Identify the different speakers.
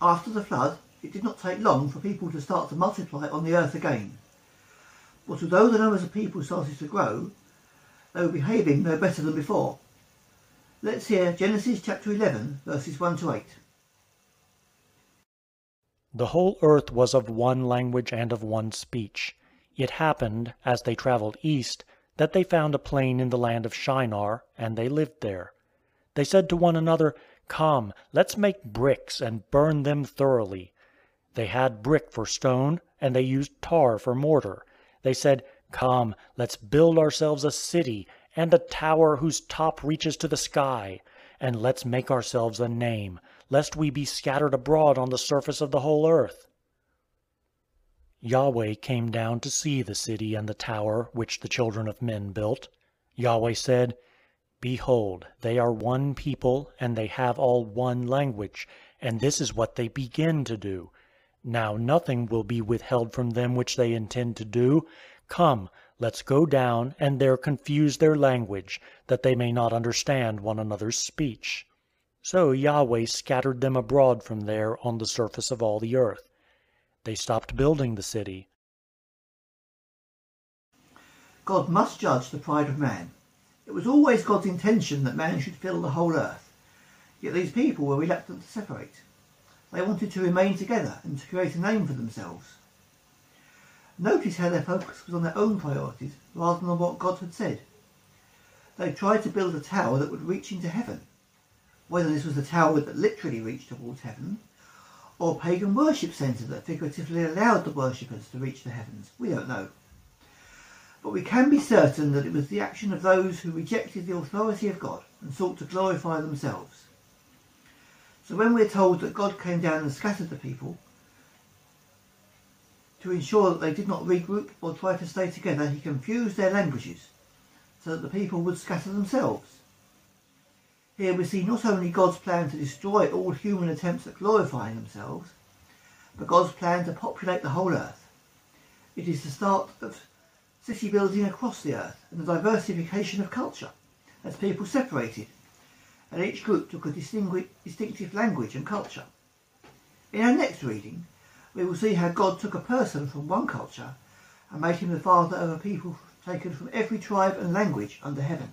Speaker 1: After the flood, it did not take long for people to start to multiply on the earth again. But although the numbers of people started to grow, they were behaving no better than before. Let's hear Genesis chapter 11, verses 1 to 8.
Speaker 2: The whole earth was of one language and of one speech. It happened, as they traveled east, that they found a plain in the land of Shinar, and they lived there. They said to one another, Come, let's make bricks, and burn them thoroughly. They had brick for stone, and they used tar for mortar. They said, Come, let's build ourselves a city, and a tower whose top reaches to the sky. And let's make ourselves a name, lest we be scattered abroad on the surface of the whole earth. Yahweh came down to see the city and the tower which the children of men built. Yahweh said, Behold, they are one people, and they have all one language, and this is what they begin to do. Now nothing will be withheld from them which they intend to do. Come, let's go down, and there confuse their language, that they may not understand one another's speech. So Yahweh scattered them abroad from there on the surface of all the earth. They stopped building the city.
Speaker 1: God must judge the pride of man. It was always God's intention that man should fill the whole earth. Yet these people were reluctant to separate. They wanted to remain together and to create a name for themselves. Notice how their focus was on their own priorities rather than on what God had said. They tried to build a tower that would reach into heaven. Whether this was a tower that literally reached towards heaven, or pagan worship centre that figuratively allowed the worshippers to reach the heavens, we don't know. But we can be certain that it was the action of those who rejected the authority of God and sought to glorify themselves. So when we're told that God came down and scattered the people, to ensure that they did not regroup or try to stay together, he confused their languages so that the people would scatter themselves. Here we see not only God's plan to destroy all human attempts at glorifying themselves, but God's plan to populate the whole earth. It is the start of city building across the earth and the diversification of culture as people separated and each group took a distinctive language and culture. In our next reading, we will see how God took a person from one culture and made him the father of a people taken from every tribe and language under heaven.